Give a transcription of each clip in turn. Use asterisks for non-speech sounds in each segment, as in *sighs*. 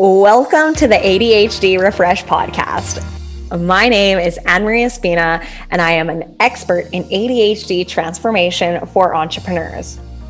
Welcome to the ADHD Refresh podcast. My name is Anne Maria Spina, and I am an expert in ADHD transformation for entrepreneurs.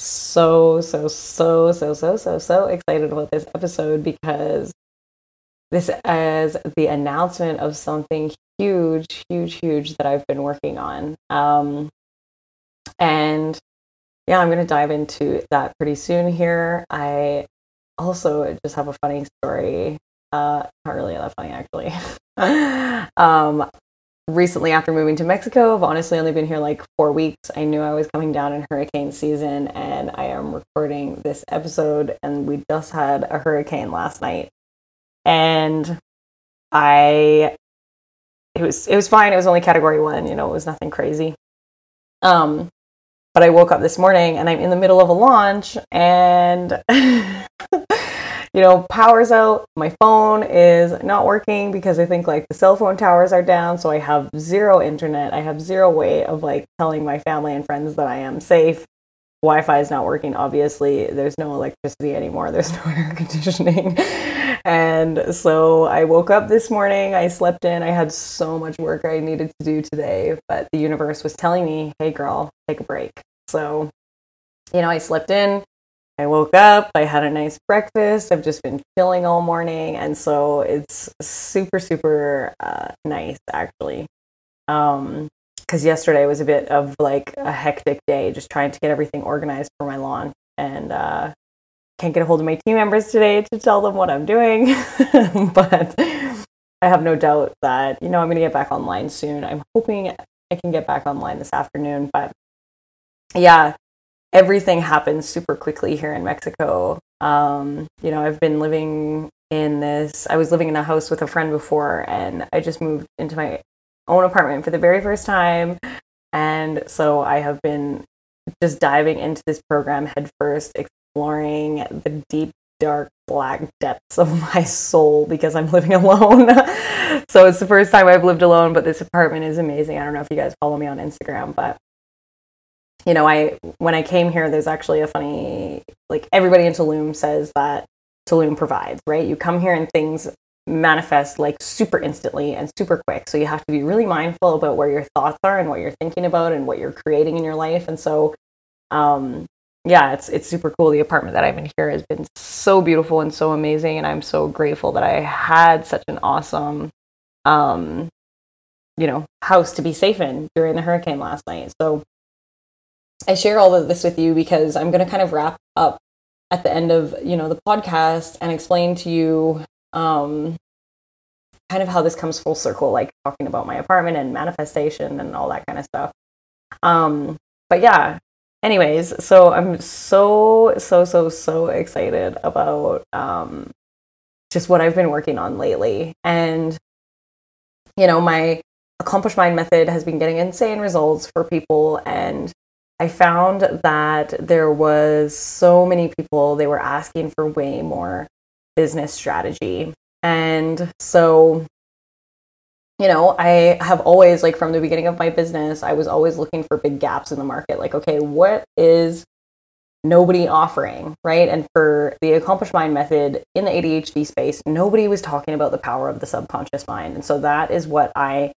so, so, so, so, so, so, so excited about this episode because this is the announcement of something huge, huge, huge that I've been working on. Um, and yeah, I'm going to dive into that pretty soon here. I also just have a funny story. Uh, not really that funny, actually. *laughs* um, recently after moving to Mexico. I've honestly only been here like four weeks. I knew I was coming down in hurricane season, and I am recording this episode. And we just had a hurricane last night, and I it was it was fine. It was only category one. You know, it was nothing crazy. Um, but I woke up this morning and I'm in the middle of a launch, and *laughs* you know, power's out. My phone is not working because I think like the cell phone towers are down. So I have zero internet. I have zero way of like telling my family and friends that I am safe. Wi Fi is not working, obviously. There's no electricity anymore, *laughs* there's no air conditioning. and so I woke up this morning. I slept in. I had so much work I needed to do today, but the universe was telling me, hey, girl, take a break. So, you know, I slept in I woke up, I had a nice breakfast. I've just been chilling all morning. And so it's super, super uh, nice, actually. Um, because yesterday was a bit of like a hectic day, just trying to get everything organized for my lawn. And uh, can't get a hold of my team members today to tell them what I'm doing. *laughs* but I have no doubt that, you know, I'm going to get back online soon. I'm hoping I can get back online this afternoon. But yeah, everything happens super quickly here in Mexico. Um, you know, I've been living in this, I was living in a house with a friend before, and I just moved into my own apartment for the very first time. And so I have been just diving into this program headfirst, exploring the deep, dark, black depths of *laughs* my soul because I'm living *laughs* alone. so it's the first time I've lived alone, but this apartment is amazing. I don't know if you guys follow me on Instagram, but you know, I when I came here, there's actually a funny like everybody in Tulum says that Tulum provides, right? You come here and things manifest like super instantly and super quick. So you have to be really mindful about where your thoughts are and what you're thinking about and what you're creating in your life. And so um yeah, it's it's super cool. The apartment that I'm in here has been so beautiful and so amazing and I'm so grateful that I had such an awesome um you know, house to be safe in during the hurricane last night. So I share all of this with you because I'm going to kind of wrap up at the end of you know the podcast and explain to you um, kind of how this comes full circle, like talking about my apartment and manifestation and all that kind of stuff. Um, but yeah, anyways, so I'm so so so so excited about um, just what I've been working on lately, and you know my accomplished mind method has been getting insane results for people and I found that there was so many people they were asking for way more business strategy. And so you know, I have always, like, from the beginning of my business, I was always looking for big gaps in the market. Like, okay, what is nobody offering, right? And for the accomplished mind method in the ADHD space, nobody was talking about the power of the subconscious mind. And so that is what I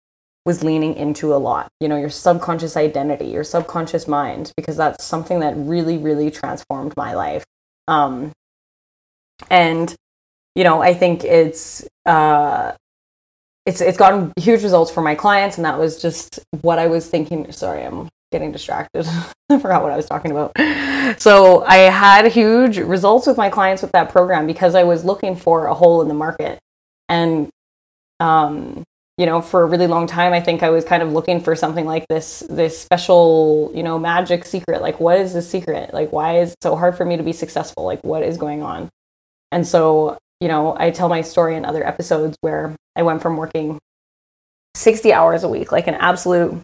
was leaning into a lot. You know, your subconscious identity, your subconscious mind, because that's something that really, really transformed my life. Um, and, you know, I think it's, uh, it's it's gotten huge results for my clients and that was just what i was thinking sorry i'm getting distracted *laughs* i forgot what i was talking about so i had huge results with my clients with that program because i was looking for a hole in the market and um you know for a really long time i think i was kind of looking for something like this this special you know magic secret. Like what is the secret? Like why is it so hard for me to be successful? Like what is going on? And so you know, I tell my story in other episodes where I went from working 60 hours a week, like an absolute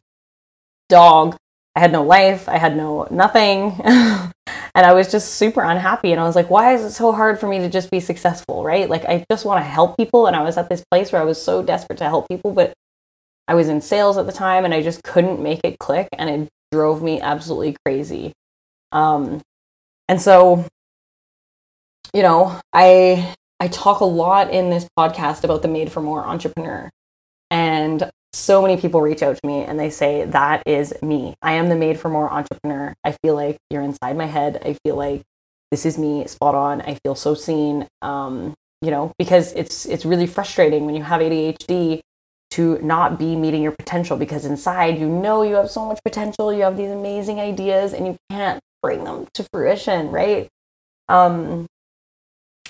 dog. I had no life, I had no nothing. *laughs* and I was just super unhappy. And I was like, why is it so hard for me to just be successful, right? Like, I just want to help people. And I was at this place where I was so desperate to help people, but I was in sales at the time and I just couldn't make it click. And it drove me absolutely crazy. Um, and so, you know, I I talk a lot in this podcast about the Made for More entrepreneur. So many people reach out to me and they say, That is me. I am the Made for More entrepreneur. I feel like you're inside my head. I feel like this is me spot on. I feel so seen. Um, you know, because it's it's really frustrating when you have ADHD to not be meeting your potential because inside you know you have so much potential, you have these amazing ideas and you can't bring them to fruition, right? Um,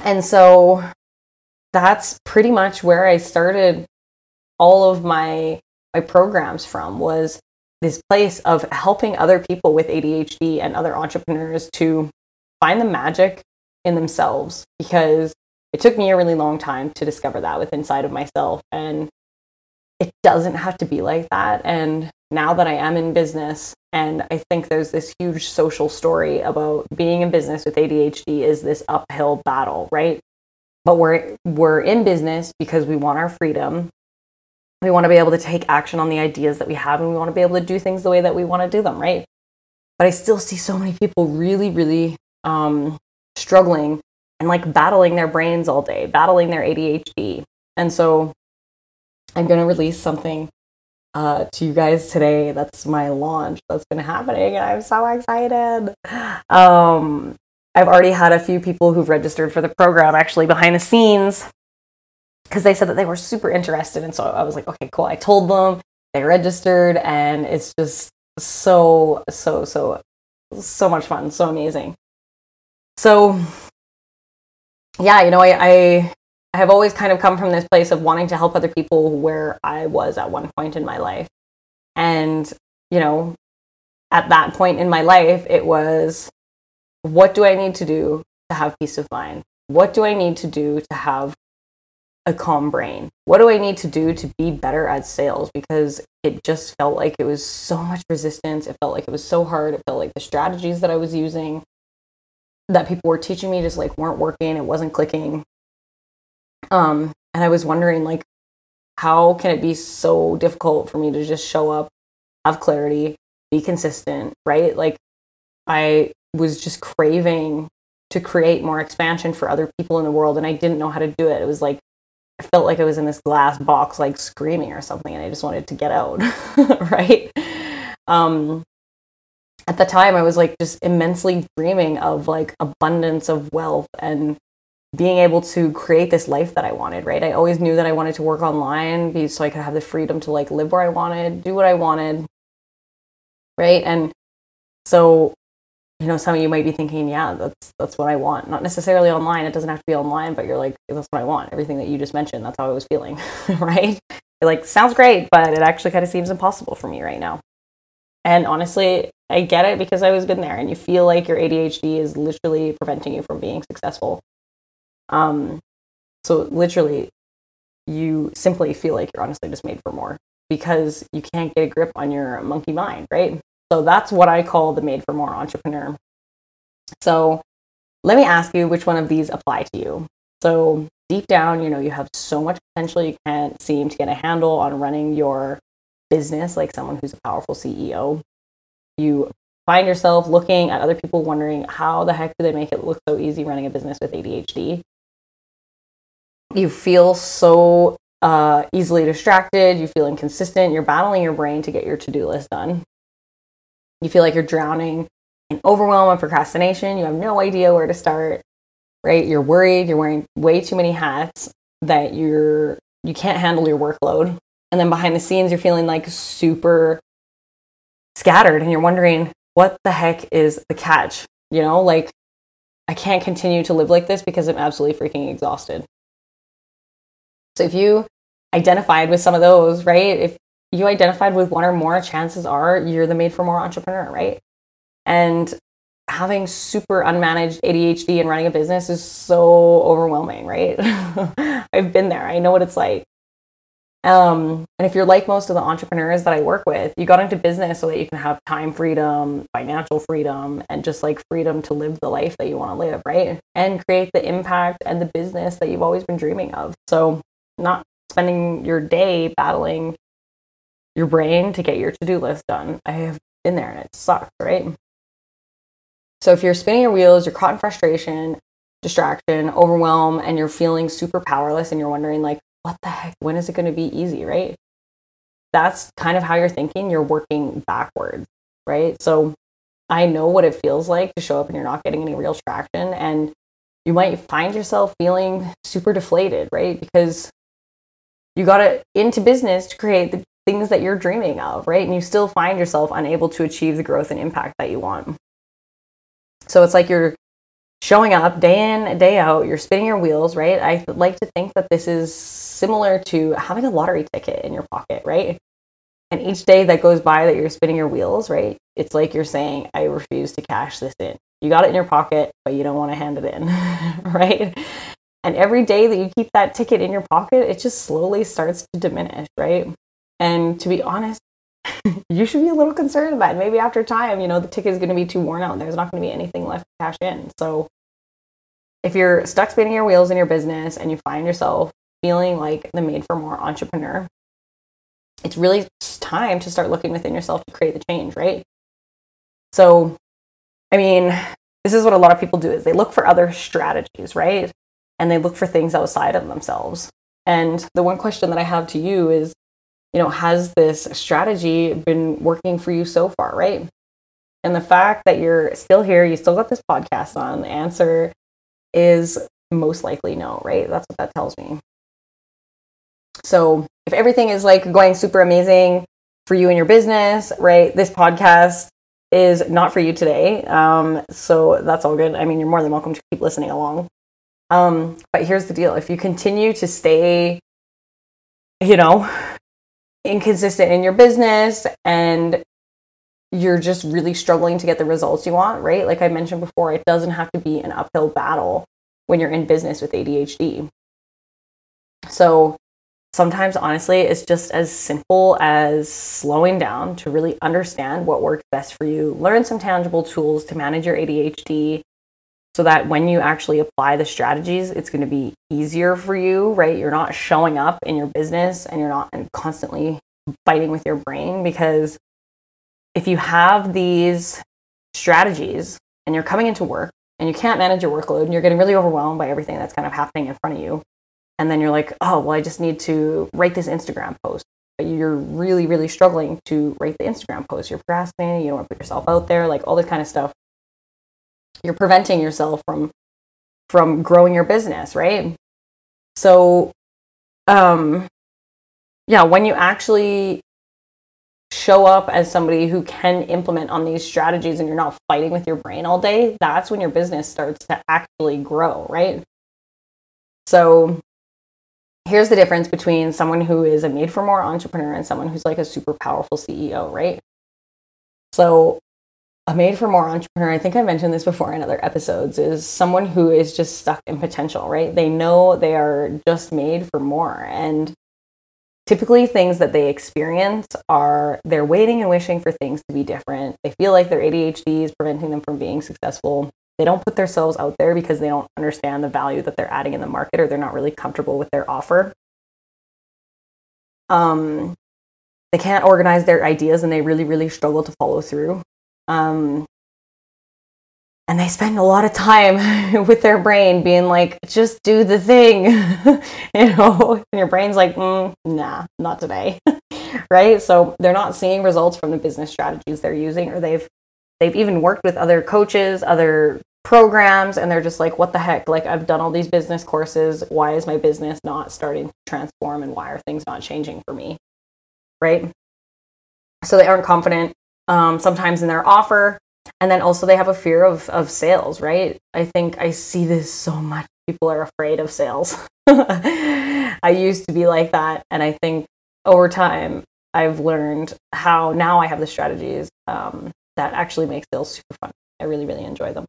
and so that's pretty much where I started all of my my programs from was this place of helping other people with ADHD and other entrepreneurs to find the magic in themselves because it took me a really long time to discover that with inside of myself and it doesn't have to be like that and now that I am in business and I think there's this huge social story about being in business with ADHD is this uphill battle, right? But we're we're in business because we want our freedom. We want to be able to take action on the ideas that we have and we want to be able to do things the way that we want to do them, right? But I still see so many people really, really um, struggling and like battling their brains all day, battling their ADHD. And so I'm going to release something uh, to you guys today. That's my launch that's been happening, and I'm so excited. Um, I've already had a few people who've registered for the program actually behind the scenes because they said that they were super interested. And so I was like, okay, cool. I told them they registered, and it's just so, so, so, so much fun, so amazing. So, yeah, you know, I, I I have always kind of come from this place of wanting to help other people where I was at one point in my life. And, you know, at that point in my life, it was what do I need to do to have peace of mind? What do I need to do to have a calm brain? What do I need to do to be better at sales? Because it just felt like it was so much resistance. It felt like it was so hard. It felt like the strategies that I was using that people were teaching me just like weren't working. It wasn't clicking. Um, and I was wondering, like, how can it be so difficult for me to just show up, have clarity, be consistent, right? Like, I was just craving to create more expansion for other people in the world, and I didn't know how to do it. It was like, I felt like I was in this glass box, like screaming or something, and I just wanted to get out, *laughs* right? Um, at the time, I was like just immensely dreaming of like abundance of wealth and being able to create this life that I wanted, right? I always knew that I wanted to work online so I could have the freedom to like live where I wanted, do what I wanted, right? And so, you know, some of you might be thinking, yeah, that's that's what I want. Not necessarily online. It doesn't have to be online, but you're like, that's what I want. Everything that you just mentioned, that's how I was feeling, *laughs* right? It like sounds great, but it actually kind of seems impossible for me right now. And honestly, I get it because I was been there and you feel like your ADHD is literally preventing you from being successful um, so literally, you simply feel like you're honestly just made for more because you can't get a grip on your monkey mind, right? So that's what I call the made for more entrepreneur. So let me ask you which one of these apply to you. So deep down, you know, you have so much potential you can't seem to get a handle on running your business like someone who's a powerful CEO. You find yourself looking at other people wondering how the heck do they make it look so easy running a business with ADHD. You feel so uh, easily distracted, you feel inconsistent, you're battling your brain to get your to do list done. You feel like you're drowning in overwhelm and procrastination, you have no idea where to start, right? You're worried, you're wearing way too many hats that you're you can't handle your workload. And then behind the scenes you're feeling like super scattered and you're wondering what the heck is the catch? You know, like I can't continue to live like this because I'm absolutely freaking exhausted. So if you identified with some of those, right? If you identified with one or more, chances are you're the made for more entrepreneur, right? And having super unmanaged ADHD and running a business is so overwhelming, right? *laughs* I've been there. I know what it's like. Um, and if you're like most of the entrepreneurs that I work with, you got into business so that you can have time freedom, financial freedom, and just like freedom to live the life that you want to live, right? And create the impact and the business that you've always been dreaming of. So, not spending your day battling your brain to get your to do list done. I have been there and it sucks, right? So, if you're spinning your wheels, you're caught in frustration, distraction, overwhelm, and you're feeling super powerless and you're wondering, like, what the heck? When is it going to be easy, right? That's kind of how you're thinking. You're working backwards, right? So I know what it feels like to show up and you're not getting any real traction. And you might find yourself feeling super deflated, right? Because you got it into business to create the things that you're dreaming of, right? And you still find yourself unable to achieve the growth and impact that you want. So it's like you're showing up day in, day out, you're spinning your wheels, right? I like to think that this is similar to having a lottery ticket in your pocket, right? And each day that goes by that you're spinning your wheels, right? It's like you're saying, I refuse to cash this in. You got it in your pocket, but you don't want to hand it in, *laughs* right? And every day that you keep that ticket in your pocket, it just slowly starts to diminish, right? And to be honest, *laughs* you should be a little concerned about it. Maybe after time, you know, the ticket is going to be too worn out and there's not going to be anything left to cash in. So if you're stuck spinning your wheels in your business and you find yourself feeling like the made for more entrepreneur, it's really time to start looking within yourself to create the change, right? So, I mean, this is what a lot of people do is they look for other strategies, right? And they look for things outside of themselves. And the one question that I have to you is you know, has this strategy been working for you so far, right? And the fact that you're still here, you still got this podcast on, the answer is most likely no, right? That's what that tells me. So if everything is like going super amazing for you and your business, right? This podcast is not for you today. Um, so that's all good. I mean, you're more than welcome to keep listening along. Um, but here's the deal if you continue to stay, you know, inconsistent in your business and you're just really struggling to get the results you want, right? Like I mentioned before, it doesn't have to be an uphill battle when you're in business with ADHD. So sometimes, honestly, it's just as simple as slowing down to really understand what works best for you, learn some tangible tools to manage your ADHD, so that when you actually apply the strategies, it's going to be easier for you, right? You're not showing up in your business and you're not constantly fighting with your brain because if you have these strategies and you're coming into work and you can't manage your workload and you're getting really overwhelmed by everything that's kind of happening in front of you, and then you're like, oh, well, I just need to write this Instagram post. But you're really, really struggling to write the Instagram post. You're procrastinating, you don't want to put yourself out there, like all this kind of stuff you're preventing yourself from from growing your business right? So um yeah when you actually show up as somebody who can implement on these strategies and you're not fighting with your brain all day that's when your business starts to actually grow right? So here's the difference between someone who is a made for more entrepreneur and someone who's like a super powerful ceo right? So a made for more entrepreneur, I think I mentioned this before in other episodes, is someone who is just stuck in potential, right? They know they are just made for more. And typically, things that they experience are they're waiting and wishing for things to be different. They feel like their ADHD is preventing them from being successful. they don't put themselves out there because they don't understand the value that they're adding in the market or they're not really comfortable with their offer. Um, they can't organize their ideas and they really, really struggle to follow through. Um, and they spend a lot of time *laughs* with their brain being like, just do the thing, *laughs* you know, and your brain's like, mm, nah, not today, *laughs* right? So they're not seeing results from the business strategies they're using, or they've they've even worked with other coaches, other programs, and they're just like, what the heck? Like, I've done all these business courses. Why is my business not starting to transform, and why are things not changing for me, right? So they aren't confident um, sometimes in their offer. And then also they have a fear of of sales right? I think i see this so much. People are afraid of sales. *laughs* I used to be like that. And i think over time i've learned how now i have the strategies um, that actually make sales super fun. I really really enjoy them.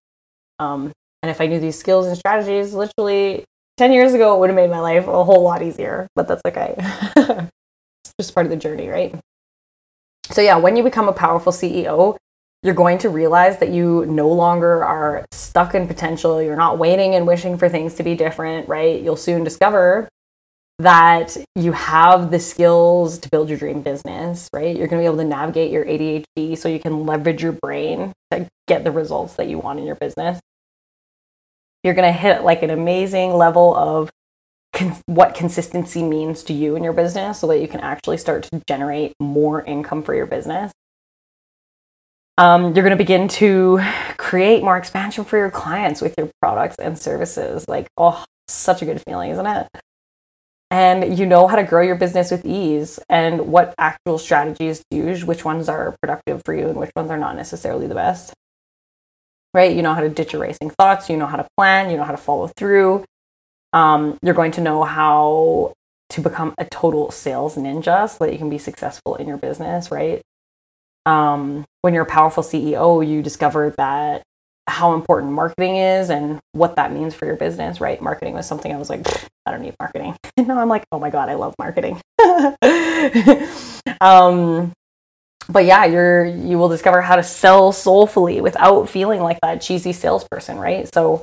Um, and if i knew these skills and strategies literally 10 years ago it would have made my life a whole lot easier but that's okay. *laughs* It's just part of the journey right so yeah when you become a powerful ceo you're going to realize that you no longer are stuck in potential. You're not waiting and wishing for things to be different, right? You'll soon discover that you have the skills to build your dream business, right? You're going to be able to navigate your ADHD so you can leverage your brain to get the results that you want in your business. You're going to hit like an amazing level of what consistency means to you in your business so that you can actually start to generate more income for your business um, you're going to begin to create more expansion for your clients with your products and services. Like, oh, such a good feeling, isn't it? And you know how to grow your business with ease and what actual strategies to use, which ones are productive for you and which ones are not necessarily the best. Right? You know how to ditch your racing thoughts, you know how to plan, you know how to follow through. Um, you're going to know how to become a total sales ninja so that you can be successful in your business, right? um, when you're a powerful CEO, you discover that how important marketing is and what that means for your business, right? Marketing was something I was like, I don't need marketing. *laughs* And now I'm like, oh my God, I love marketing. *laughs* um, but yeah, you're you will discover how to sell soulfully without feeling like that cheesy salesperson, right? So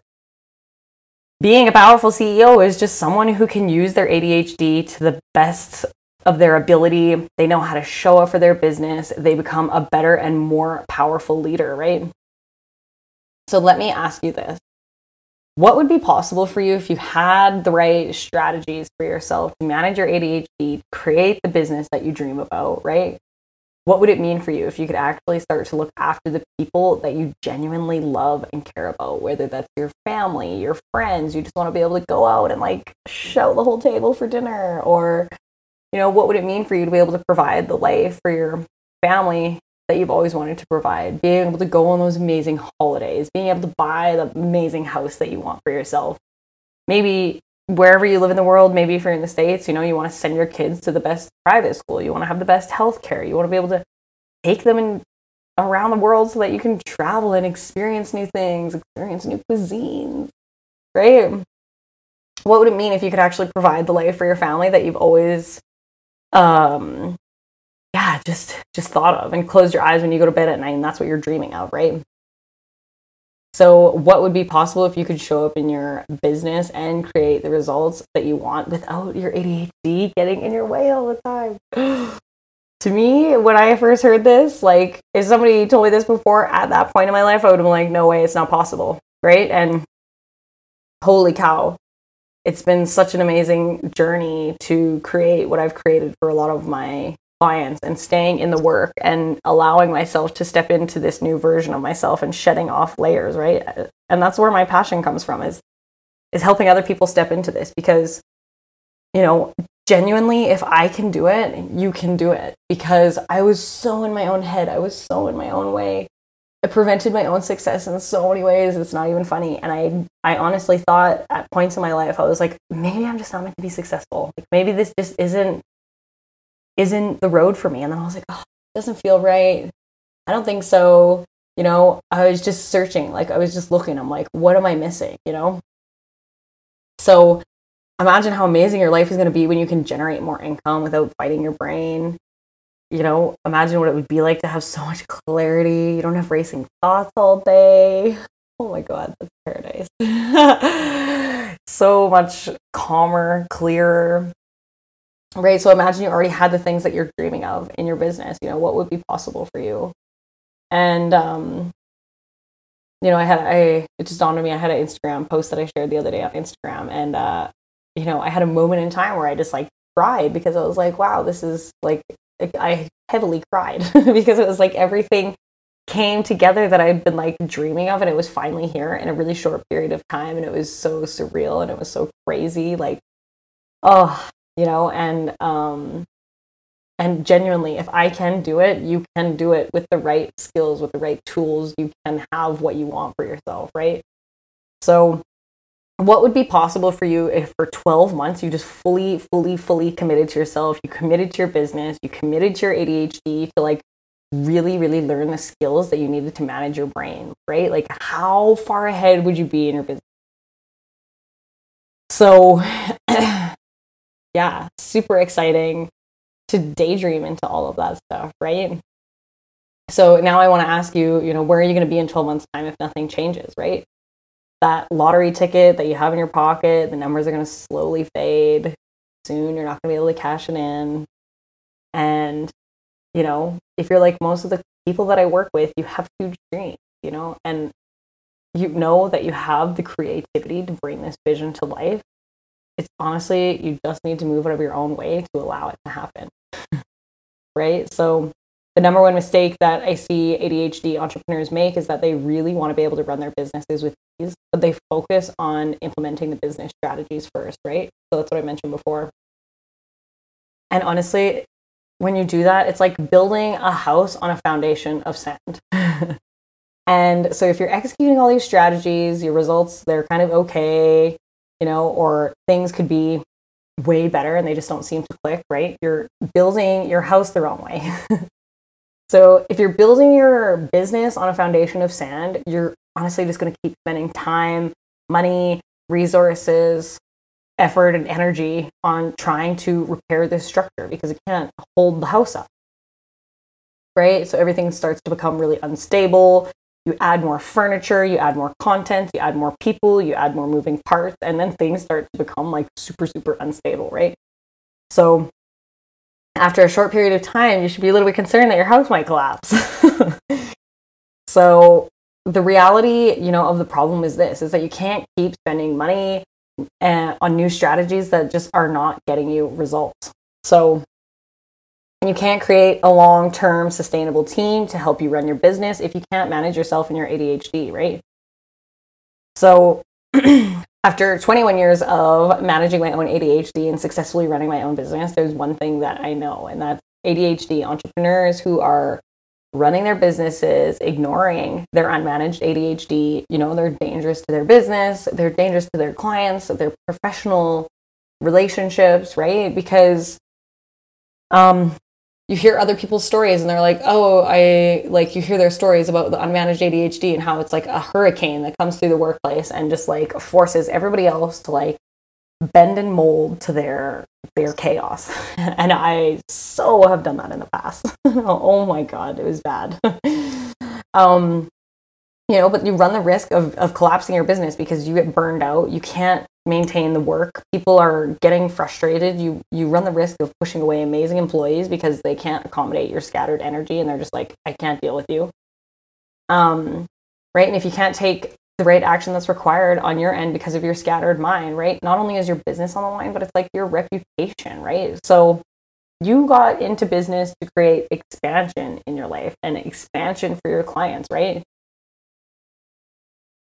being a powerful CEO is just someone who can use their ADHD to the best of their ability. They know how to show up for their business. They become a better and more powerful leader, right? So let me ask you this. What would be possible for you if you had the right strategies for yourself to manage your ADHD, create the business that you dream about, right? What would it mean for you if you could actually start to look after the people that you genuinely love and care about, whether that's your family, your friends, you just want to be able to go out and like shout the whole table for dinner, or you know, what would it mean for you to be able to provide the life for your family that you've always wanted to provide? Being able to go on those amazing holidays, being able to buy the amazing house that you want for yourself. Maybe wherever you live in the world, maybe if you're in the States, you know, you want to send your kids to the best private school. You want to have the best health care. You want to be able to take them in, around the world so that you can travel and experience new things, experience new cuisines, right? What would it mean if you could actually provide the life for your family that you've always um yeah just just thought of and close your eyes when you go to bed at night and that's what you're dreaming of right so what would be possible if you could show up in your business and create the results that you want without your ADHD getting in your way all the time? *gasps* To me when i first heard this like if somebody told me this before at that point in my life i would have been like no way it's not possible right? And holy cow it's been such an amazing journey to create what I've created for a lot of my clients and staying in the work and allowing myself to step into this new version of myself and shedding off layers, right? And that's where my passion comes from is is helping other people step into this because you know, genuinely if I can do it, you can do it. Because I was so in my own head. I was so in my own way. It prevented my own success in so many ways. It's not even funny. And i i honestly thought at points in my life i was like maybe i'm just not meant to be successful. Like maybe this just isn't isn't the road for me and then i was like oh it doesn't feel right i don't think so you know i was just searching like i was just looking i'm like what am i missing you know so imagine how amazing your life is going to be when you can generate more income without fighting your brain you know, imagine what it would be like to have so much clarity. You don't have racing thoughts all day. oh my god, that's paradise. *laughs* so much calmer, clearer. Right. So imagine you already had the things that you're dreaming of in your business. You know, what would be possible for you? And um, you know, I had I it just dawned on me I had an Instagram post that I shared the other day on Instagram and uh, you know, I had a moment in time where I just like cried because I was like, wow, this is like I heavily cried *laughs* because it was like everything came together that I'd been like dreaming of and it was finally here in a really short period of time and it was so surreal and it was so crazy like oh you know and um and genuinely if I can do it you can do it with the right skills with the right tools you can have what you want for yourself right so what would be possible for you if for 12 months you just fully fully fully committed to yourself you committed to your business you committed to your ADHD to like really, really learn the skills that you needed to manage your brain, right? Like, how far ahead would you be in your business? So, *clears throat* yeah, super exciting to daydream into all of that stuff, right? So now I want to ask you, you know, where are you going to be in 12 months' time if nothing changes, right? That lottery ticket that you have in your pocket, the numbers are going to slowly fade. Soon you're not going to be able to cash it in. And you know, if you're like most of the people that I work with, you have huge dreams, you know, and you know that you have the creativity to bring this vision to life. It's honestly, you just need to move out of your own way to allow it to happen. *laughs* right? So, the number one mistake that I see ADHD entrepreneurs make is that they really want to be able to run their businesses with ease, but they focus on implementing the business strategies first, right? So that's what I mentioned before. And honestly, when you do that, it's like building a house on a foundation of sand. *laughs* and so if you're executing all these strategies, your results, they're kind of okay, you know, or things could be way better and they just don't seem to click, right? You're building your house the wrong way. *laughs* so if you're building your business on a foundation of sand, you're honestly just going to keep spending time, money, resources, effort and energy on trying to repair this structure because it can't hold the house up. Right? So everything starts to become really unstable. You add more furniture, you add more content, you add more people, you add more moving parts, and then things start to become like super, super unstable, right? So after a short period of time, you should be a little bit concerned that your house might collapse. *laughs* so the reality, you know, of the problem is this is that you can't keep spending money uh, on new strategies that just are not getting you results. So you can't create a long term sustainable team to help you run your business if you can't manage yourself and your ADHD, right? So, *clears throat* after 21 years of managing my own ADHD and successfully running my own business, there's one thing that I know, and that's ADHD entrepreneurs who are running their businesses, ignoring their unmanaged ADHD. You know, they're dangerous to their business, they're dangerous to their clients, their professional relationships, right? Because um you hear other people's stories and they're like, "Oh, I like you hear their stories about the unmanaged ADHD and how it's like a hurricane that comes through the workplace and just like forces everybody else to like bend and mold to their their chaos. *laughs* and I so have done that in the past. *laughs* oh my god, it was bad. *laughs* um you know, but you run the risk of, of collapsing your business because you get burned out. You can't maintain the work. People are getting frustrated. You you run the risk of pushing away amazing employees because they can't accommodate your scattered energy and they're just like, I can't deal with you. Um, right. And if you can't take the right action that's required on your end because of your scattered mind, right? Not only is your business on the line, but it's like your reputation, right? So you got into business to create expansion in your life and expansion for your clients, right?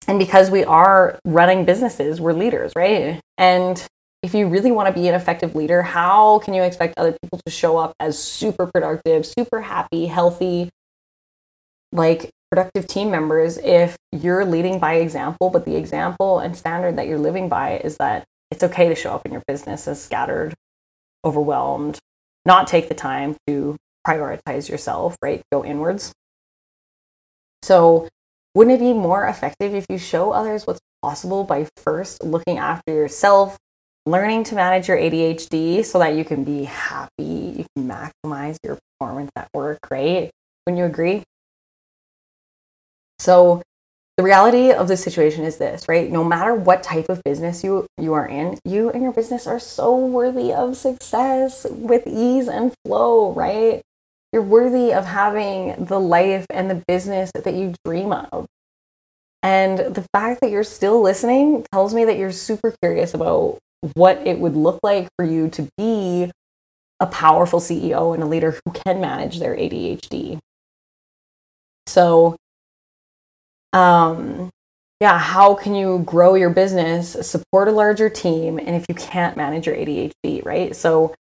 And because we are running businesses, we're leaders, right? And if you really want to be an effective leader, how can you expect other people to show up as super productive, super happy, healthy, like productive team members if you're leading by example, but the example and standard that you're living by is that it's okay to show up in your business as scattered, overwhelmed, not take the time to prioritize yourself, right? Go inwards. So, wouldn't it be more effective if you show others what's possible by first looking after yourself, learning to manage your ADHD so that you can be happy, you can maximize your performance at work, right? When you agree? So the reality of the situation is this, right? No matter what type of business you you are in, you and your business are so worthy of success with ease and flow, right? You're worthy of having the life and the business that you dream of. And the fact that you're still listening tells me that you're super curious about what it would look like for you to be a powerful CEO and a leader who can manage their ADHD. So, um, yeah, how can you grow your business, support a larger team, and if you can't manage your ADHD, right? So,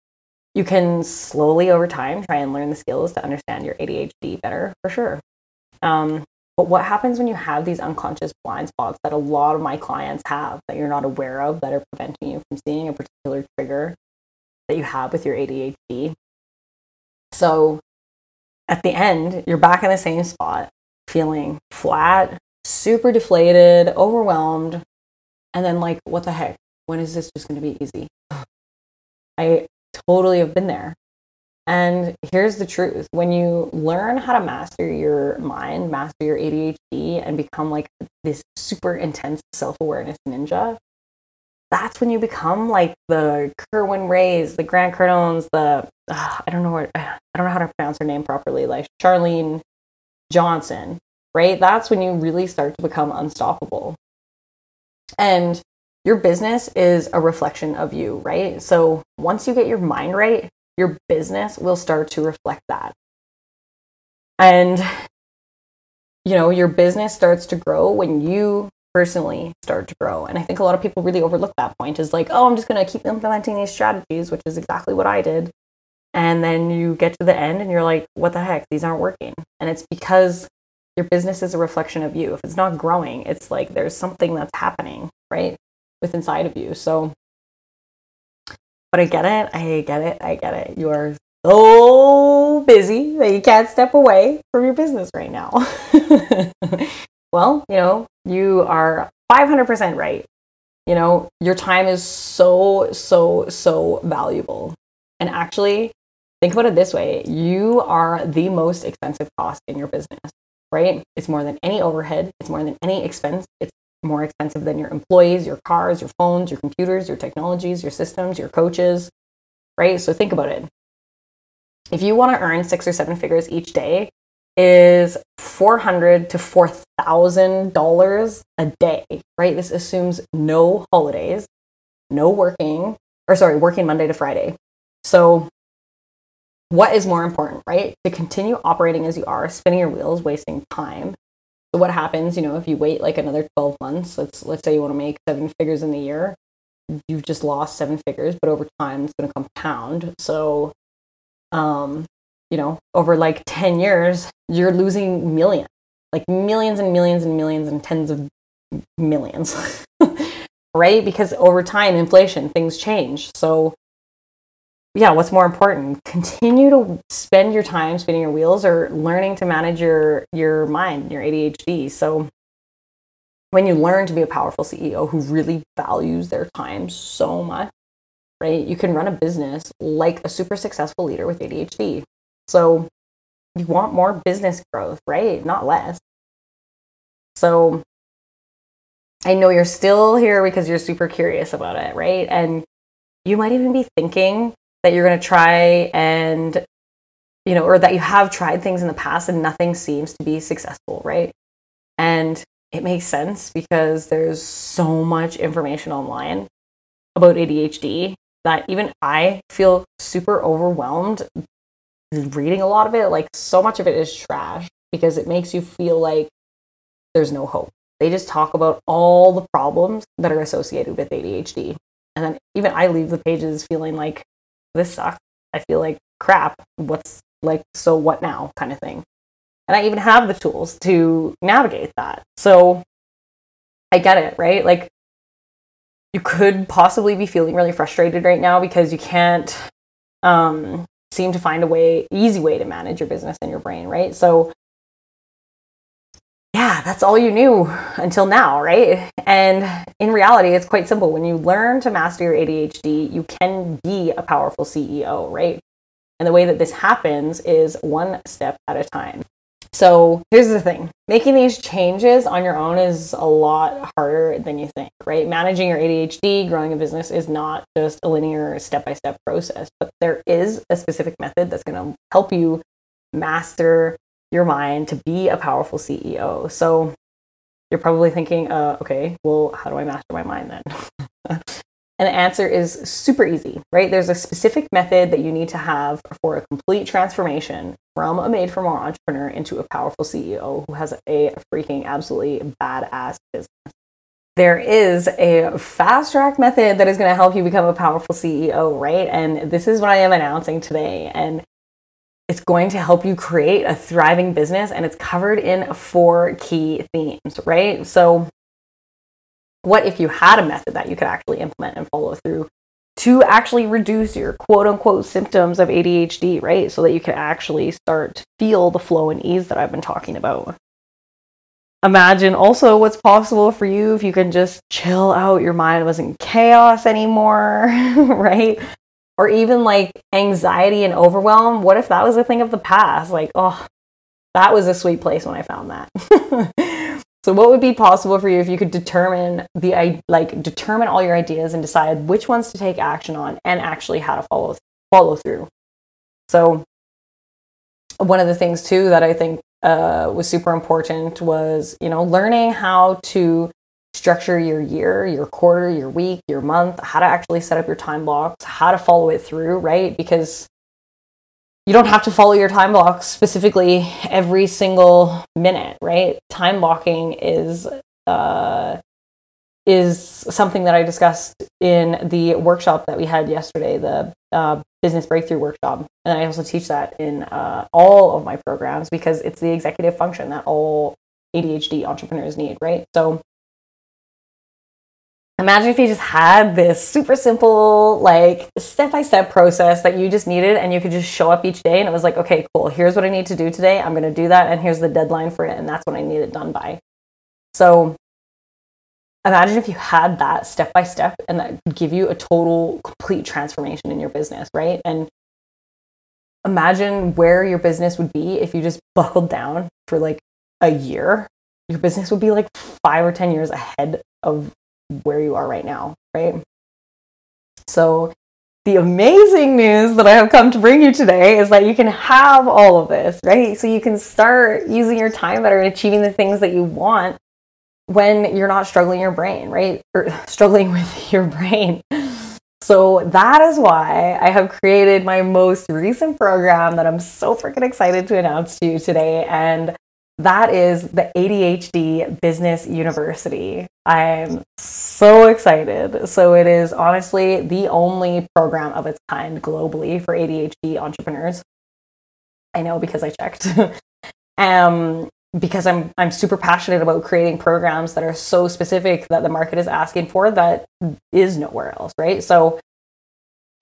you can slowly over time try and learn the skills to understand your ADHD better for sure. Um, but what happens when you have these unconscious blind spots that a lot of my clients have that you're not aware of that are preventing you from seeing a particular trigger that you have with your ADHD? So at the end, you're back in the same spot, feeling flat, super deflated, overwhelmed, and then like, what the heck? When is this just going to be easy? *sighs* I totally have been there. And here's the truth when you learn how to master your mind, master your ADHD, and become like this super intense self awareness ninja, that's when you become like the Kerwin Raes, the Grant Cardones, the, uh, I don't know what, I don't know how to pronounce her name properly, like Charlene Johnson, right? That's when you really start to become unstoppable. And your business is a reflection of you, right? So once you get your mind right, your business will start to reflect that. And, you know, your business starts to grow when you personally start to grow. And I think a lot of people really overlook that point is like, oh, I'm just going to keep implementing these strategies, which is exactly what I did. And then you get to the end and you're like, what the heck? These aren't working. And it's because your business is a reflection of you. If it's not growing, it's like there's something that's happening, right? With inside of you. So but I get it. I get it. I get it. You are so busy that you can't step away from your business right now. *laughs* well, you know, you are 500% right. You know, your time is so, so, so valuable. And actually, think about it this way you are the most expensive cost in your business, right? It's more than any overhead, it's more than any expense, it's more expensive than your employees, your cars, your phones, your computers, your technologies, your systems, your coaches, right? So think about it. If you want to earn six or seven figures each day, is four hundred to four thousand dollars a day, right? This assumes no holidays, no working, or sorry, working Monday to Friday. So what is more important, right? To continue operating as you are, spinning your wheels, wasting time, what happens, you know, if you wait like another 12 months, let's let's say you want to make seven figures in the year, you've just lost seven figures, but over time it's going to compound. So um, you know, over like 10 years, you're losing millions. Like millions and millions and millions and tens of millions. *laughs* right? Because over time, inflation, things change. So yeah, what's more important? Continue to spend your time spinning your wheels or learning to manage your your mind, your ADHD. So when you learn to be a powerful CEO who really values their time so much, right? You can run a business like a super successful leader with ADHD. So you want more business growth, right? Not less. So I know you're still here because you're super curious about it, right? And you might even be thinking that you're going to try and you know or that you have tried things in the past and nothing seems to be successful right? And it makes sense because there's so much information online about ADHD that even I feel super overwhelmed reading a lot of it. Like so much of it is trash because it makes you feel like there's no hope. They just talk about all the problems that are associated with ADHD and then even I leave the pages feeling like this sucks. I feel like crap. What's like, so what now kind of thing. And I even have the tools to navigate that. So I get it, right? Like, you could possibly be feeling really frustrated right now because you can't um, seem to find a way, easy way to manage your business and your brain, right? So that's all you knew until now, right? And in reality, it's quite simple. When you learn to master your ADHD, you can be a powerful CEO, right? And the way that this happens is one step at a time. So here's the thing making these changes on your own is a lot harder than you think, right? Managing your ADHD, growing a business is not just a linear step by step process, but there is a specific method that's going to help you master your mind to be a powerful CEO. So you're probably thinking, uh, okay, well, how do I master my mind then? *laughs* And the answer is super easy, right? There's a specific method that you need to have for a complete transformation from a made for more entrepreneur into a powerful CEO who has a freaking absolutely badass business. There is a fast track method that is going to help you become a powerful CEO, right? And this is what I am announcing today. And it's going to help you create a thriving business and it's covered in four key themes, right? So what if you had a method that you could actually implement and follow through to actually reduce your quote unquote symptoms of ADHD, right? So that you can actually start to feel the flow and ease that I've been talking about. Imagine also what's possible for you if you can just chill out, your mind wasn't chaos anymore, *laughs* right? Or even like anxiety and overwhelm. What if that was a thing of the past? Like, oh, that was a sweet place when I found that. *laughs* So what would be possible for you if you could determine the like determine all your ideas and decide which ones to take action on and actually how to follow follow through. So one of the things too that I think uh, was super important was you know learning how to structure your year, your quarter, your week, your month, how to actually set up your time blocks, how to follow it through, right? Because you don't have to follow your time blocks specifically every single minute, right? Time blocking is uh, is something that I discussed in the workshop that we had yesterday, the uh, business breakthrough workshop, and I also teach that in uh, all of my programs because it's the executive function that all ADHD entrepreneurs need, right? So Imagine if you just had this super simple, like step by step process that you just needed and you could just show up each day and it was like, okay, cool, here's what I need to do today. I'm going to do that and here's the deadline for it and that's what I need it done by. So imagine if you had that step by step and that could give you a total complete transformation in your business, right? And imagine where your business would be if you just buckled down for like a year. Your business would be like five or 10 years ahead of where you are right now, right? So, the amazing news that I have come to bring you today is that you can have all of this, right? So, you can start using your time better and achieving the things that you want when you're not struggling your brain, right? Or *laughs* struggling with *laughs* your brain. So that is why I have created my most recent program that I'm so freaking excited to announce to you today. And that is the ADHD Business University. I'm so excited. So, it is honestly the only program of its kind globally for ADHD entrepreneurs. I know because I checked. *laughs* um, because I'm I'm super passionate about creating programs that are so specific that the market is asking for that is nowhere else, right? So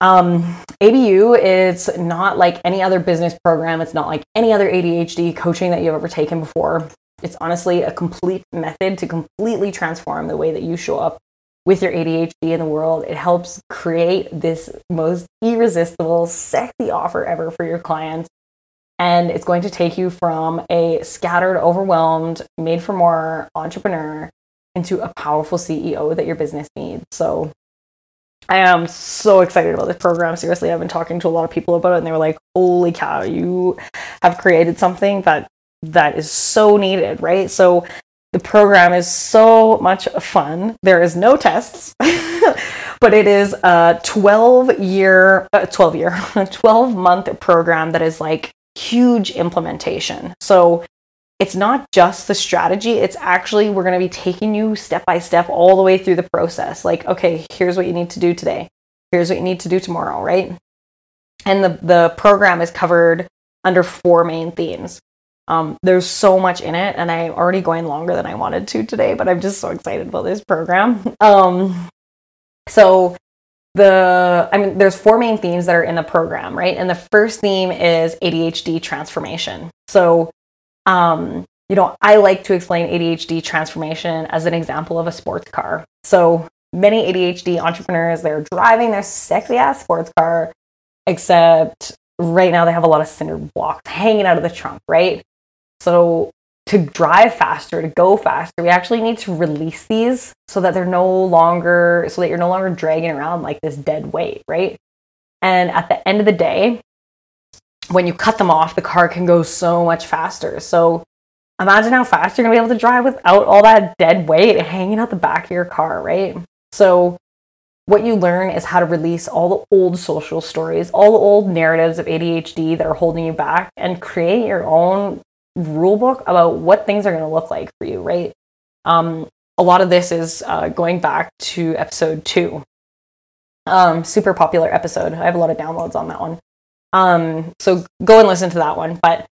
um, ABU is not like any other business program. It's not like any other ADHD coaching that you've ever taken before. It's honestly a complete method to completely transform the way that you show up with your ADHD in the world. It helps create this most irresistible, sexy offer ever for your clients. And it's going to take you from a scattered, overwhelmed, made for more entrepreneur into a powerful CEO that your business needs. So I am so excited about this program. Seriously, I've been talking to a lot of people about it and they were like, "Holy cow, you have created something that that is so needed, right?" So the program is so much fun. There is no tests. *laughs* but it is a 12 year uh, 12 year *laughs* 12 month program that is like huge implementation. So it's not just the strategy, it's actually we're going to be taking you step by step all the way through the process. Like, okay, here's what you need to do today. Here's what you need to do tomorrow, right? And the, the program is covered under four main themes. Um, there's so much in it, and I'm already going longer than I wanted to today, but I'm just so excited about this program. *laughs* Um, so, the I mean, there's four main themes that are in the program, right? And the first theme is ADHD transformation. So, um, you know, I like to explain ADHD transformation as an example of a sports car. So many ADHD entrepreneurs, they're driving their sexy ass sports car, except right now they have a lot of cinder blocks hanging out of the trunk, right? So to drive faster, to go faster, we actually need to release these so that they're no longer, so that you're no longer dragging around like this dead weight, right? And at the end of the day, when you cut them off, the car can go so much faster. So imagine how fast you're gonna be able to drive without all that dead weight hanging out the back of your car, right? So what you learn is how to release all the old social stories, all the old narratives of ADHD that are holding you back, and create your own rule book about what things are going to look like for you, right? Um, a lot of this is uh, going back to episode two. Um, super popular episode. I have a lot of downloads on that one. Um, so go and listen to that one. But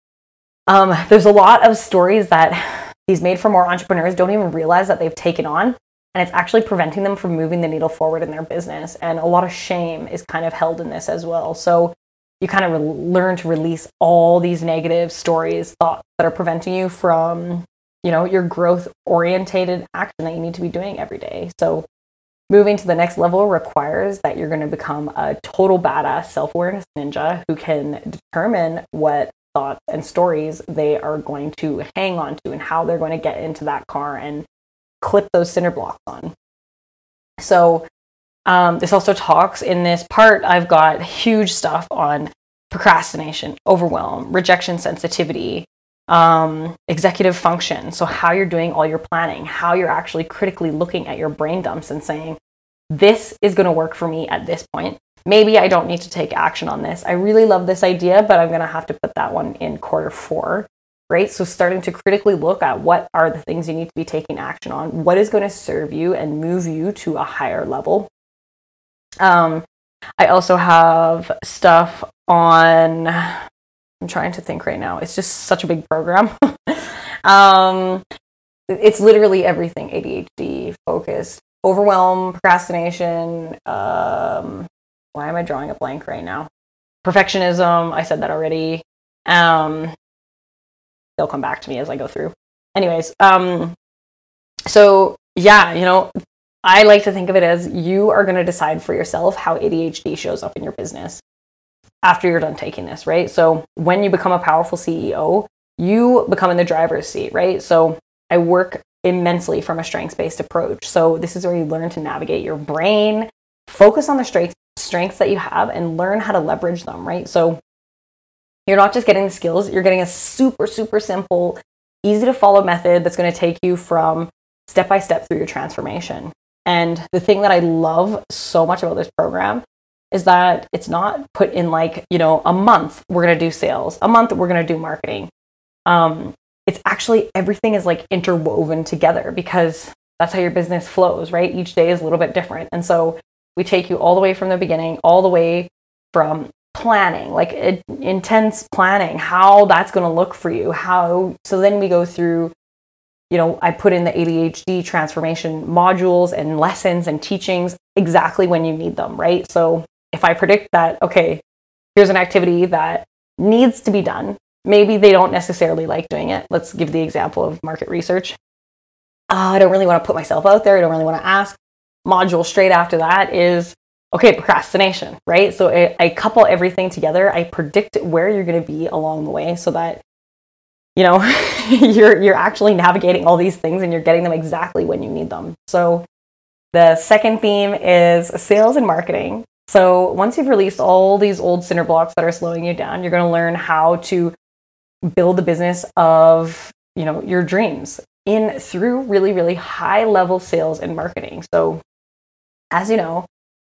um, there's a lot of stories that these made for more entrepreneurs don't even realize that they've taken on. And it's actually preventing them from moving the needle forward in their business. And a lot of shame is kind of held in this as well. So you kind of re- learn to release all these negative stories thoughts that are preventing you from you know your growth orientated action that you need to be doing every day. So moving to the next level requires that you're going to become a total badass self-awareness ninja who can determine what thoughts and stories they are going to hang on to and how they're going to get into that car and clip those cinder blocks on. So um, this also talks in this part, I've got huge stuff on procrastination, overwhelm, rejection sensitivity, um, executive function. So, how you're doing all your planning, how you're actually critically looking at your brain dumps and saying, this is going to work for me at this point. Maybe I don't need to take action on this. I really love this idea, but I'm going to have to put that one in quarter four right? So starting to critically look at what are the things you need to be taking action on, what is going to serve you and move you to a higher level. Um, I also have stuff on. I'm trying to think right now. It's just such a big program. *laughs* um, it's literally everything ADHD focused, overwhelm, procrastination. Um, why am I drawing a blank right now? Perfectionism. I said that already. Um, they'll come back to me as I go through. Anyways, um, so yeah, you know, I like to think of it as you are going to decide for yourself how ADHD shows up in your business after you're done taking this, right? So when you become a powerful CEO, you become in the driver's seat, right? So I work immensely from a strengths based approach. So this is where you learn to navigate your brain, focus on the strengths strengths that you have and learn how to leverage them, right? So you're not just getting the skills, you're getting a super, super simple, easy to follow method that's going to take you from step by step through your transformation. And the thing that I love so much about this program is that it's not put in like, you know, a month we're going to do sales, a month we're going to do marketing. Um, it's actually everything is like interwoven together because that's how your business flows, right? Each day is a little bit different. And so we take you all the way from the beginning, all the way from planning, like it, intense planning, how that's going to look for you. How so then we go through you know, I put in the ADHD transformation modules and lessons and teachings exactly when you need them, right? So if I predict that okay, here's an activity that needs to be done, maybe they don't necessarily like doing it. Let's give the example of market research. Uh, I don't really want to put myself out there. I don't really want to ask. Module straight after that is okay, procrastination, right? So I, I couple everything together. I predict where you're going to be along the way so that you know *laughs* you're you're actually navigating all these things and you're getting them exactly when you need them. So the second theme is sales and marketing. So once you've released all these old cinder blocks that are slowing you down, you're going to learn how to build the business of, you know, your dreams in through really really high level sales and marketing. So as you know,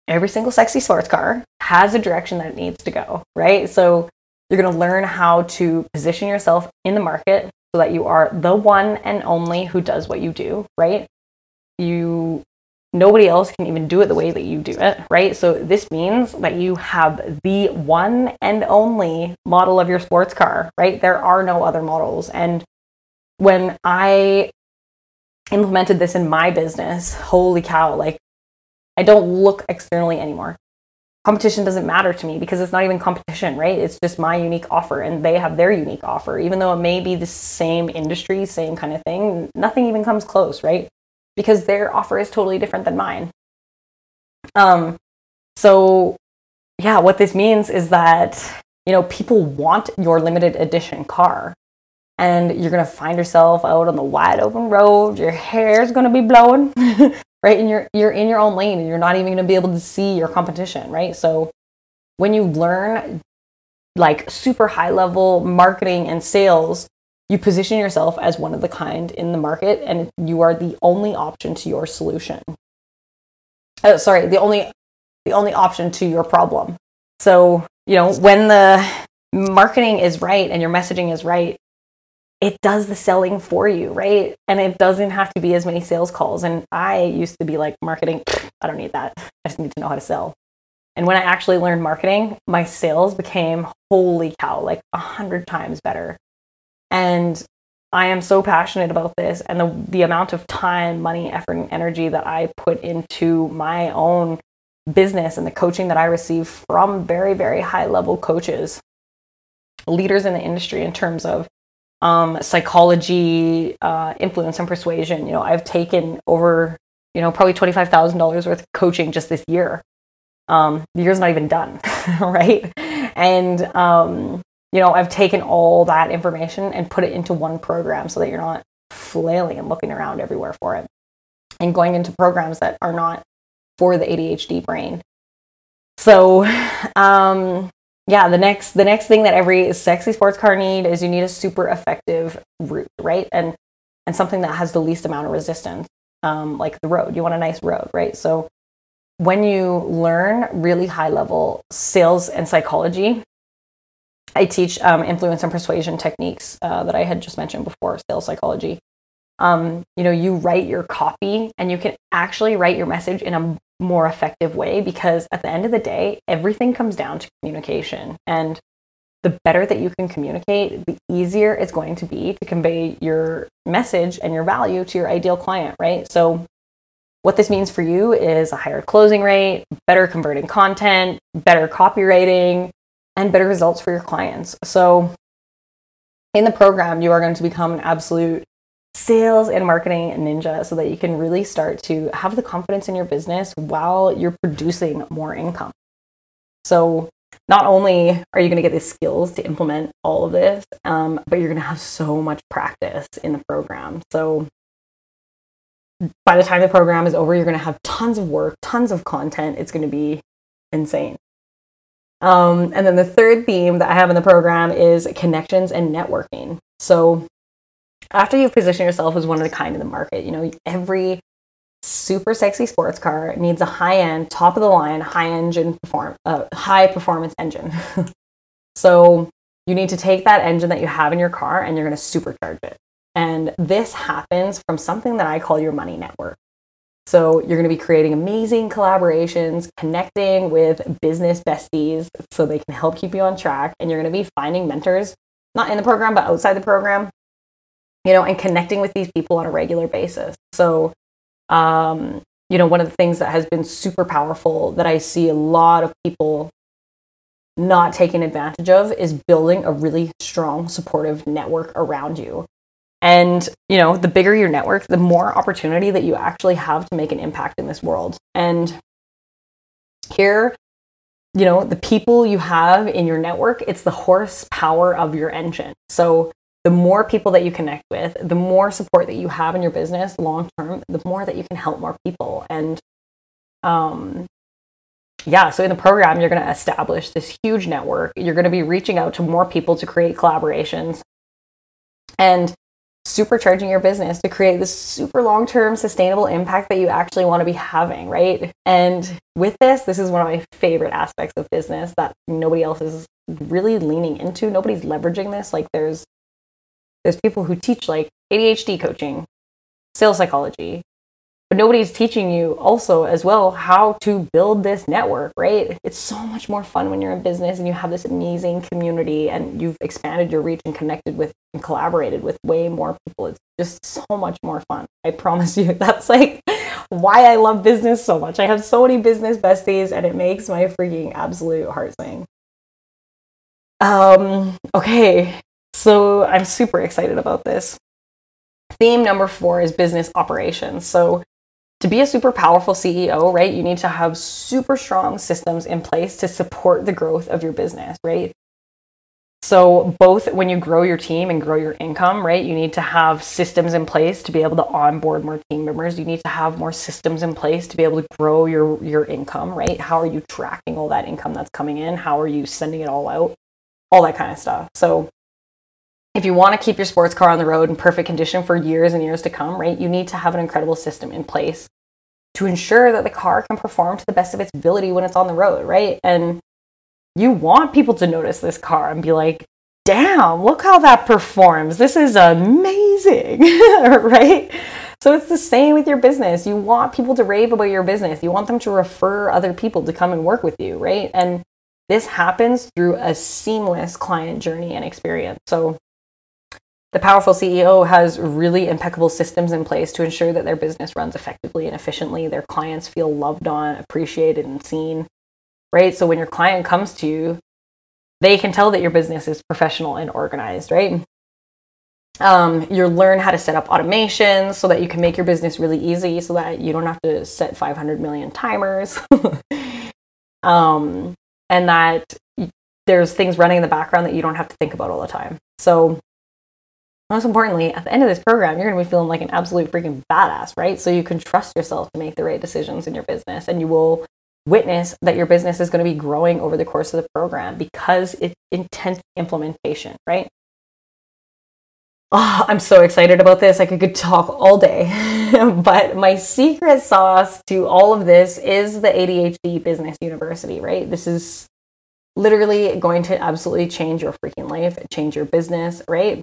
every single sexy sports car has a direction that it needs to go, right? So you're going to learn how to position yourself in the market so that you are the one and only who does what you do, right? You nobody else can even do it the way that you do it, right? So this means that you have the one and only model of your sports car, right? There are no other models. And when I implemented this in my business, holy cow, like I don't look externally anymore. Competition doesn't matter to me because it's not even competition, right? It's just my unique offer and they have their unique offer. Even though it may be the same industry, same kind of thing, nothing even comes close, right? Because their offer is totally different than mine. Um, so yeah, what this means is that, you know, people want your limited edition car. and you're going to find yourself out on the wide open road. Your hair is going to be blowing, *laughs* right? And you're, you're in your own lane and you're not even going to be able to see your competition, right? So when you learn like super high level marketing and sales, you position yourself as one of the kind in the market and you are the only option to your solution. Oh, sorry, the only the only option to your problem. So, you know, when the marketing is right and your messaging is right, it does the selling for you, right? And it doesn't have to be as many sales calls. And I used to be like, marketing, *sniffs* I don't need that. I just need to know how to sell. And when I actually learned marketing, my sales became holy cow, like a hundred times better. And I am so passionate about this and the, the amount of time, money, effort, and energy that I put into my own business and the coaching that I receive from very, very high level coaches, leaders in the industry in terms of um, psychology, uh, influence, and persuasion. You know, I've taken over, you know, probably $25,000 worth of coaching just this year. Um, the year's not even done, *laughs* right? And, um, you know, I've taken all that information and put it into one program so that you're not flailing and looking around everywhere for it and going into programs that are not for the ADHD brain. So, *sighs* um, yeah, the next the next thing that every sexy sports car need is you need a super effective route, right? And and something that has the least amount of resistance, um, like the road. You want a nice road, right? So when you learn really high level sales and psychology, I teach um, influence and persuasion techniques uh, that I had just mentioned before, sales psychology. Um, you know, you write your copy and you can actually write your message in a more effective way because at the end of the day, everything comes down to communication. And the better that you can communicate, the easier it's going to be to convey your message and your value to your ideal client, right? So, what this means for you is a higher closing rate, better converting content, better copywriting, and better results for your clients. So, in the program, you are going to become an absolute sales and marketing ninja so that you can really start to have the confidence in your business while you're producing more income. So, not only are you going to get the skills to implement all of this, um, but you're going to have so much practice in the program. So, by the time the program is over, you're going to have tons of work, tons of content. It's going to be insane. Um, and then the third theme that I have in the program is connections and networking. So, after you've positioned yourself as one of the kind in the market, you know, every super sexy sports car needs a high end, top of the line, high engine perform, uh, high performance engine. *laughs* so you need to take that engine that you have in your car and you're going to supercharge it. And this happens from something that I call your money network. So you're going to be creating amazing collaborations, connecting with business besties so they can help keep you on track. And you're going to be finding mentors, not in the program, but outside the program you know, and connecting with these people on a regular basis. So, um, you know, one of the things that has been super powerful that I see a lot of people not taking advantage of is building a really strong, supportive network around you. And, you know, the bigger your network, the more opportunity that you actually have to make an impact in this world. And here, you know, the people you have in your network, it's the horsepower of your engine. So, the more people that you connect with, the more support that you have in your business long term, the more that you can help more people. And um, yeah, so in the program, you're going to establish this huge network. You're going to be reaching out to more people to create collaborations and supercharging your business to create this super long term sustainable impact that you actually want to be having, right? And with this, this is one of my favorite aspects of business that nobody else is really leaning into. Nobody's leveraging this. Like, there's there's people who teach like ADHD coaching, sales psychology, but nobody's teaching you also as well how to build this network, right? It's so much more fun when you're in business and you have this amazing community and you've expanded your reach and connected with and collaborated with way more people. It's just so much more fun. I promise you. *laughs* That's like why I love business so much. I have so many business besties and it makes my freaking absolute heart sing. Um, okay, so I'm super excited about this. Theme number four is business operations. So to be a super powerful CEO, right, you need to have super strong systems in place to support the growth of your business, right? So, both when you grow your team and grow your income, right, you need to have systems in place to be able to onboard more team members. You need to have more systems in place to be able to grow your, your income, right? How are you tracking all that income that's coming in? How are you sending it all out? All that kind of stuff. So, if you want to keep your sports car on the road in perfect condition for years and years to come, right, you need to have an incredible system in place to ensure that the car can perform to the best of its ability when it's on the road, right? And you want people to notice this car and be like, damn, look how that performs. This is amazing, *laughs* right? So it's the same with your business. You want people to rave about your business. You want them to refer other people to come and work with you, right? And this happens through a seamless client journey and experience. So the powerful CEO has really impeccable systems in place to ensure that their business runs effectively and efficiently. Their clients feel loved on, appreciated, and seen right? So when your client comes to you, they can tell that your business is professional and organized, right? Um, you learn how to set up automation so that you can make your business really easy so that you don't have to set 500 million timers. *laughs* um, and that there's things running in the background that you don't have to think about all the time. So, most importantly, at the end of this program, you're going to be feeling like an absolute freaking badass, right? So you can trust yourself to make the right decisions in your business and you will witness that your business is going to be growing over the course of the program because it's intense implementation, right? Oh, I'm so excited about this. I could talk all day. *laughs* but my secret sauce to all of this is the ADHD Business University, right? This is literally going to absolutely change your freaking life, change your business, right?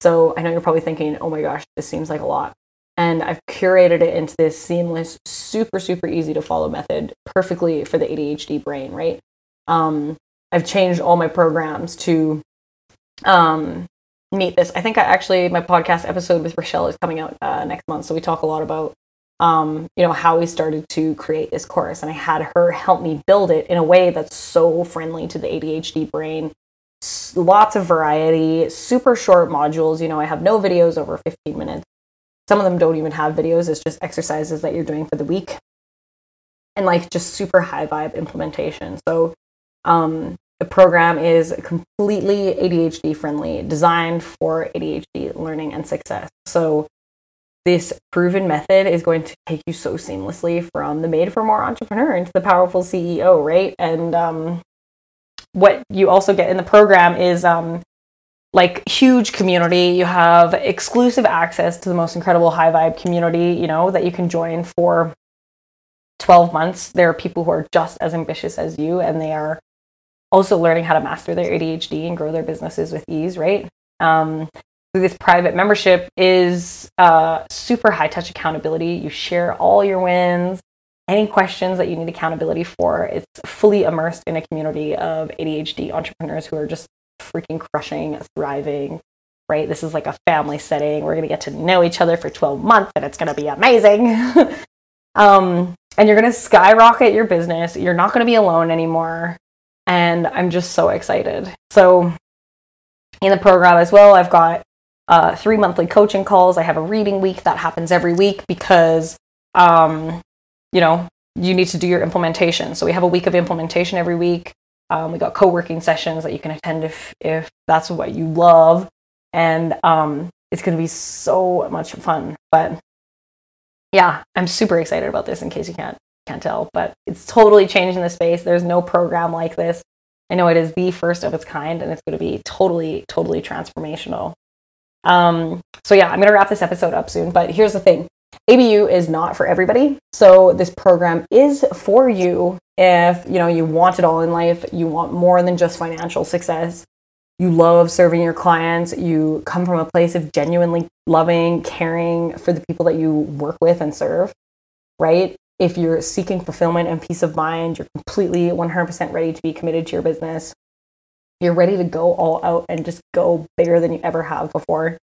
So I know you're probably thinking, oh my gosh, this seems like a lot and I've curated it into this seamless, super, super easy to follow method perfectly for the ADHD brain, right? Um, I've changed all my programs to um, meet this. I think I actually, my podcast episode with Rochelle is coming out uh, next month. So we talk a lot about, um, you know, how we started to create this course. And I had her help me build it in a way that's so friendly to the ADHD brain. Lots of variety, super short modules. You know, I have no videos over 15 minutes some of them don't even have videos, it's just exercises that you're doing for the week. And like just super high vibe implementation. So um, the program is completely ADHD friendly, designed for ADHD learning and success. So this proven method is going to take you so seamlessly from the made for more entrepreneur into the powerful CEO, right? And um, what you also get in the program is um, like huge community. You have exclusive access to the most incredible high vibe community, you know, that you can join for 12 months. There are people who are just as ambitious as you and they are also learning how to master their ADHD and grow their businesses with ease, right? Um, this private membership is uh, super high touch accountability. You share all your wins, any questions that you need accountability for. It's fully immersed in a community of ADHD entrepreneurs who are just freaking crushing, thriving, right? This is like a family setting. We're going to get to know each other for 12 months and it's going to be amazing. *laughs* um, and you're going to skyrocket your business. You're not going to be alone anymore. And I'm just so excited. So, in the program as well, I've got uh, three monthly coaching calls. I have a reading week that happens every week because, um, you know, you need to do your implementation. So, we have a week of implementation every week. Um, we got co-working sessions that you can attend if if that's what you love, and um, it's going to be so much fun. But yeah, I'm super excited about this. In case you can't can't tell, but it's totally changing the space. There's no program like this. I know it is the first of its kind, and it's going to be totally totally transformational. Um, so yeah, I'm going to wrap this episode up soon. But here's the thing: ABU is not for everybody. So this program is for you if, you know, you want it all in life, you want more than just financial success. You love serving your clients, you come from a place of genuinely loving, caring for the people that you work with and serve, right? If you're seeking fulfillment and peace of mind, you're completely 100% ready to be committed to your business. You're ready to go all out and just go bigger than you ever have before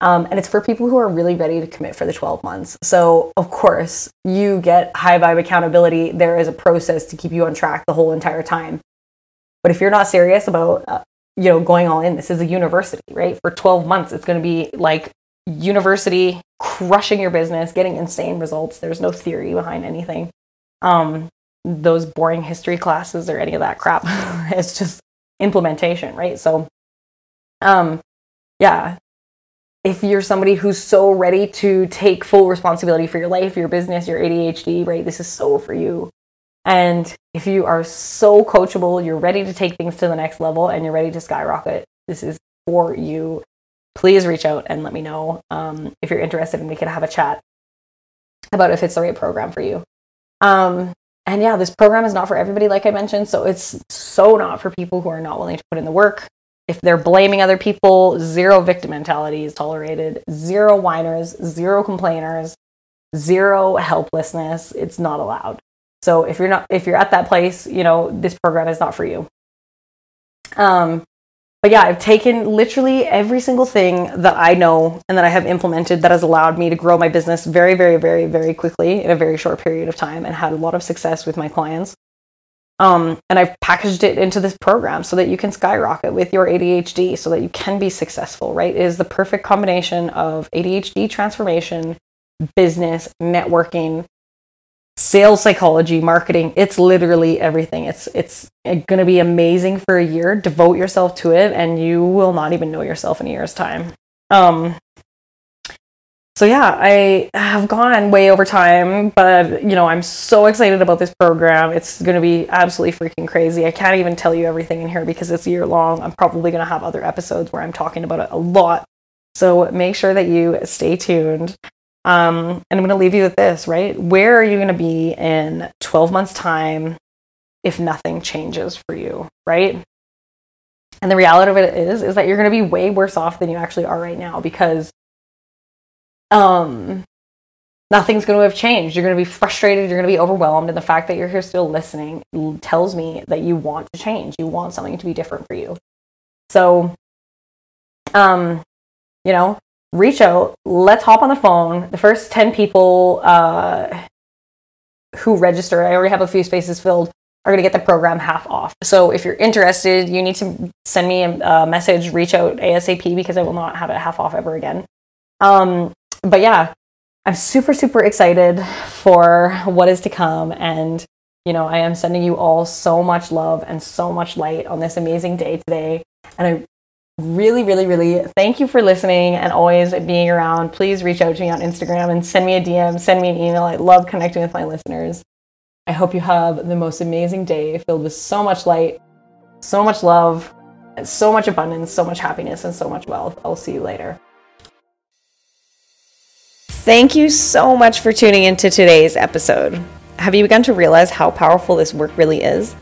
um, and it's for people who are really ready to commit for the 12 months. So, of course, you get high vibe accountability. There is a process to keep you on track the whole entire time. But if you're not serious about, uh, you know, going all in, this is a university, right? For 12 months, it's going to be like university, crushing your business, getting insane results. There's no theory behind anything. Um, those boring history classes or any of that crap. *laughs* it's just implementation, right? So, um, yeah, if you're somebody who's so ready to take full responsibility for your life, your business, your ADHD, right, this is so for you. And if you are so coachable, you're ready to take things to the next level and you're ready to skyrocket, this is for you. Please reach out and let me know um, if you're interested and we can have a chat about if it's the right program for you. Um, and yeah, this program is not for everybody, like I mentioned. So it's so not for people who are not willing to put in the work. If they're blaming other people, zero victim mentality is tolerated, zero whiners, zero complainers, zero helplessness. It's not allowed. So if you're not if you're at that place, you know, this program is not for you. Um but yeah, I've taken literally every single thing that I know and that I have implemented that has allowed me to grow my business very, very, very, very quickly in a very short period of time and had a lot of success with my clients. Um, and I've packaged it into this program so that you can skyrocket with your ADHD so that you can be successful, right? It is the perfect combination of ADHD transformation, business, networking, sales psychology, marketing. It's literally everything. It's it's going to be amazing for a year. Devote yourself to it and you will not even know yourself in a year's time. Um so yeah, I have gone way over time, but you know, I'm so excited about this program. It's going to be absolutely freaking crazy. I can't even tell you everything in here because it's year long. I'm probably going to have other episodes where I'm talking about it a lot. So make sure that you stay tuned. Um, and I'm going to leave you with this, right? Where are you going to be in 12 months' time if nothing changes for you, right? And the reality of it is, is that you're going to be way worse off than you actually are right now because um, nothing's going to have changed. You're going to be frustrated. You're going to be overwhelmed. And the fact that you're here still listening tells me that you want to change. You want something to be different for you. So, um, you know, reach out. Let's hop on the phone. The first 10 people uh, who register, I already have a few spaces filled, are going to get the program half off. So if you're interested, you need to send me a, message, reach out ASAP because I will not have it half off ever again. Um, but yeah, I'm super, super excited for what is to come. And, you know, I am sending you all so much love and so much light on this amazing day today. And I really, really, really thank you for listening and always being around. Please reach out to me on Instagram and send me a DM, send me an email. I love connecting with my listeners. I hope you have the most amazing day filled with so much light, so much love, so much abundance, so much happiness, and so much wealth. I'll see you later. Thank you so much for tuning into today's episode. Have you begun to realize how powerful this work really is?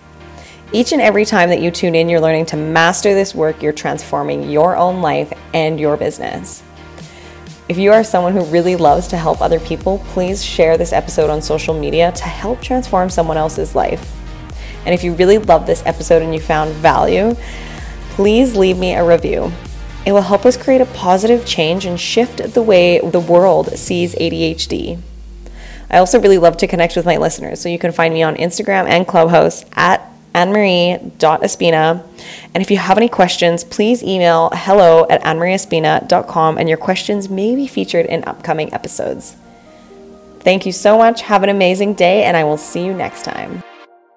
Each and every time that you tune in, you're learning to master this work, you're transforming your own life and your business. If you are someone who really loves to help other people, please share this episode on social media to help transform someone else's life. And if you really love this episode and you found value, please leave me a review. It will help us create a positive change and shift the way the world sees ADHD. I also really love to connect with my listeners, so you can find me on Instagram and Clubhouse at annemarie.espina. And if you have any questions, please email hello at annemarieespina.com and your questions may be featured in upcoming episodes. Thank you so much. Have an amazing day, and I will see you next time.